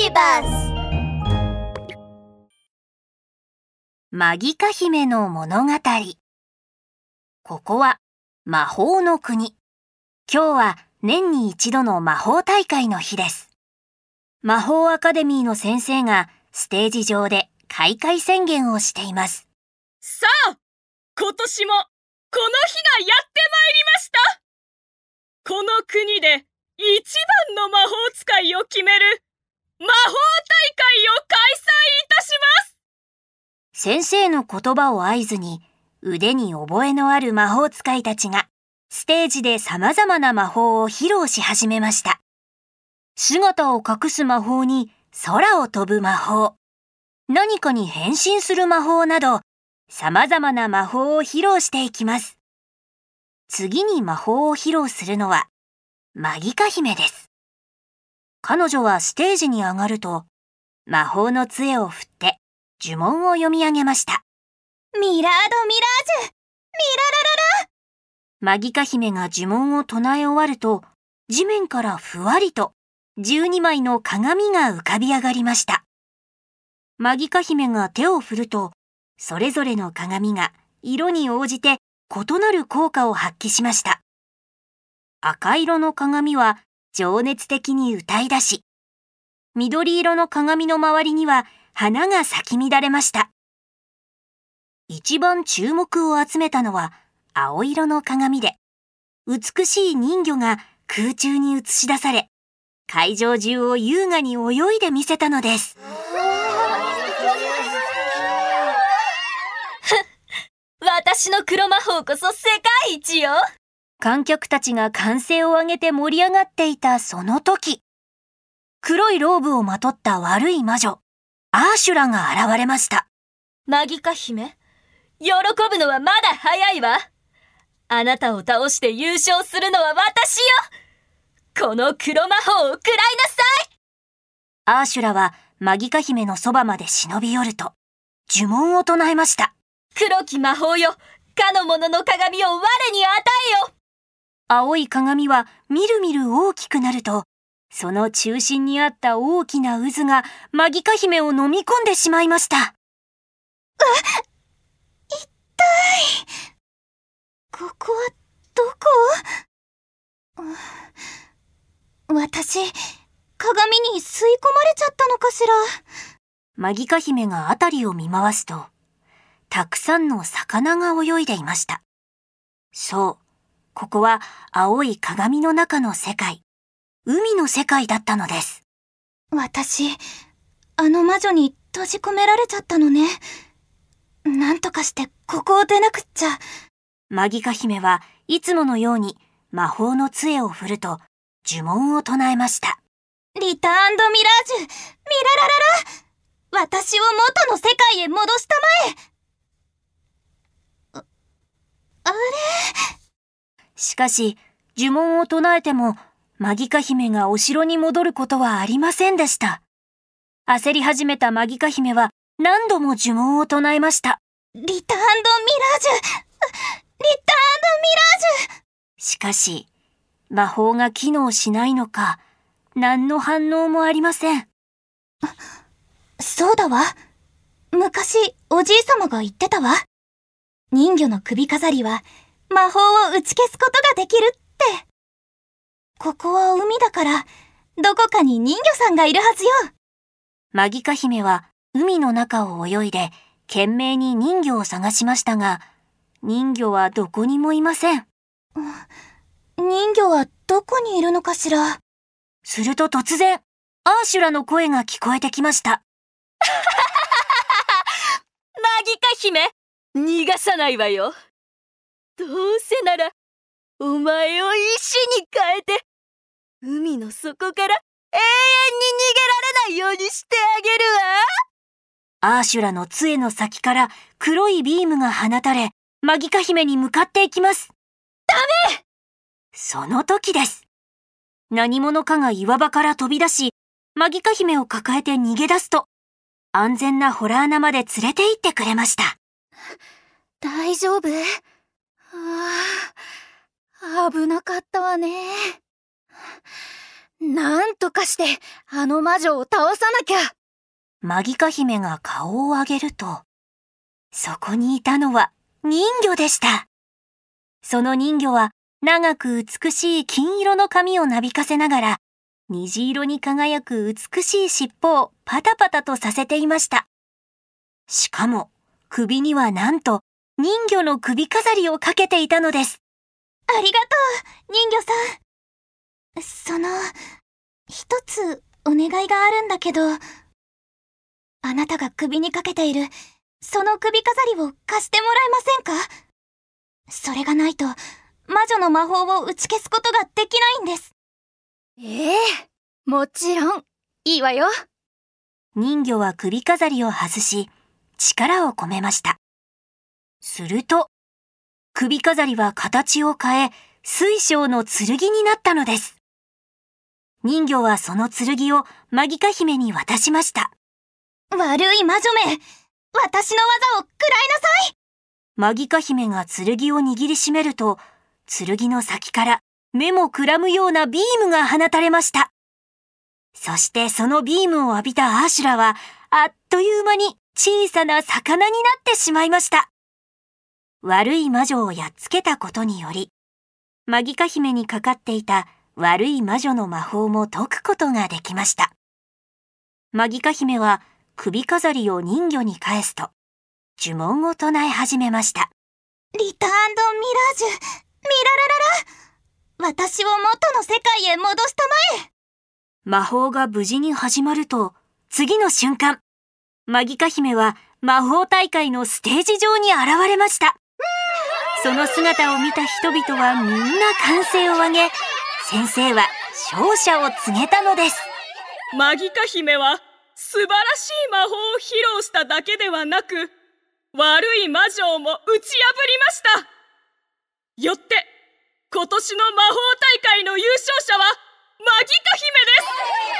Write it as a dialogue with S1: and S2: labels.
S1: ビバス
S2: マギカ姫の物語。ここは魔法の国。今日は年に一度の魔法大会の日です。魔法アカデミーの先生がステージ上で開会宣言をしています。
S3: さあ今年もこの日がやってまいりました。この国で一番の魔法使いを決める魔法大会を開催いたします
S2: 先生の言葉を合図に腕に覚えのある魔法使いたちがステージで様々な魔法を披露し始めました。姿を隠す魔法に空を飛ぶ魔法、何かに変身する魔法など様々な魔法を披露していきます。次に魔法を披露するのはマギカ姫です。彼女はステージに上がると魔法の杖を振って呪文を読み上げました。
S1: ミラードミラージュミ
S2: マギカ姫が呪文を唱え終わると、地面からふわりと12枚の鏡が浮かび上がりました。マギカ姫が手を振ると、それぞれの鏡が色に応じて異なる効果を発揮しました。赤色の鏡は情熱的に歌い出し、緑色の鏡の周りには花が咲き乱れました。一番注目を集めたのは青色の鏡で、美しい人魚が空中に映し出され、会場中を優雅に泳いでみせたのです。
S3: 私の黒魔法こそ世界一よ
S2: 観客たちが歓声を上げて盛り上がっていたその時、黒いローブをまとった悪い魔女、アーシュラが現れました。
S3: マギカ姫喜ぶのはまだ早いわあなたを倒して優勝するのは私よこの黒魔法を食らいなさい
S2: アーシュラはマギカ姫のそばまで忍び寄ると、呪文を唱えました。
S3: 黒き魔法よかの者の鏡を我に与えよ
S2: 青い鏡はみるみる大きくなると、その中心にあった大きな渦がマギカ姫を飲み込んでしまいました。
S1: ここはどこ？うん私、鏡に吸い込まれちゃったのかしら
S2: マギカ姫が辺りを見回すと、たくさんの魚が泳いでいました。そう、ここは青い鏡の中の世界、海の世界だったのです。
S1: 私、あの魔女に閉じ込められちゃったのね。なんとかしてここを出なくっちゃ。
S2: マギカ姫はいつものように魔法の杖を振ると呪文を唱えました。
S1: リターンドミラージュミララララ私を元の世界へ戻したまえあ、あれ？
S2: しかし、呪文を唱えても、マギカ姫がお城に戻ることはありませんでした。焦り始めたマギカ姫は何度も呪文を唱えました。
S1: リターンドミラージュリターンドミラージュ
S2: しかし、魔法が機能しないのか、何の反応もありません。
S1: そうだわ。昔、おじいさまが言ってたわ。人魚の首飾りは、魔法を打ち消すことができるって。ここは海だから、どこかに人魚さんがいるはずよ。
S2: マギカ姫は海の中を泳いで懸命に人魚を探しましたが、人魚はどこにもいません。
S1: 人魚はどこにいるのかしら。
S2: すると突然、アーシュラの声が聞こえてきました。
S3: マギカ姫逃がさないわよどうせならお前を石に変えて海の底から永遠に逃げられないようにしてあげるわ
S2: アーシュラの杖の先から黒いビームが放たれ、マギカ姫に向かっていきます。ダメその時です。何者かが岩場から飛び出し、マギカ姫を抱えて逃げ出すと、安全なホラー穴まで連れて行ってくれました。
S1: 大丈夫？ああ、危なかったわね。
S3: なんとかしてあの魔女を倒さなきゃ。
S2: マギカ姫が顔を上げると、そこにいたのは人魚でした。その人魚は長く美しい金色の髪をなびかせながら、虹色に輝く美しい尻尾をパタパタとさせていました。しかも、首にはなんと人魚の首飾りをかけていたのです。
S1: ありがとう、人魚さん。その、一つお願いがあるんだけど、あなたが首にかけている、その首飾りを貸してもらえませんか？それがないと、魔女の魔法を打ち消すことができないんです。
S3: ええもちろん、いいわよ。
S2: 人魚は首飾りを外し、力を込めました。すると、首飾りは形を変え、水晶の剣になったのです。人魚はその剣をマギカ姫に渡しました。
S1: 悪い魔女め私の技を食らいなさい
S2: マギカ姫が剣を握りしめると、剣の先から目もくらむようなビームが放たれました。そしてそのビームを浴びたアーシュラは、あっという間に小さな魚になってしまいました。悪い魔女をやっつけたことにより、マギカ姫にかかっていた悪い魔女の魔法も解くことができました。マギカ姫は首飾りを人魚に返すと、呪文を唱え始めました。
S1: リターンドミラージュ、ミララララ私を元の世界へ戻したまえ
S2: 魔法が無事に始まると、次の瞬間、マギカ姫は魔法大会のステージ上に現れました。その姿を見た人々はみんな歓声を上げ、先生は勝者を告げたのです。
S4: マギカ姫は素晴らしい魔法を披露しただけではなく、悪い魔女をも打ち破りました。よって、今年の魔法大会の優勝者は、マギカ姫です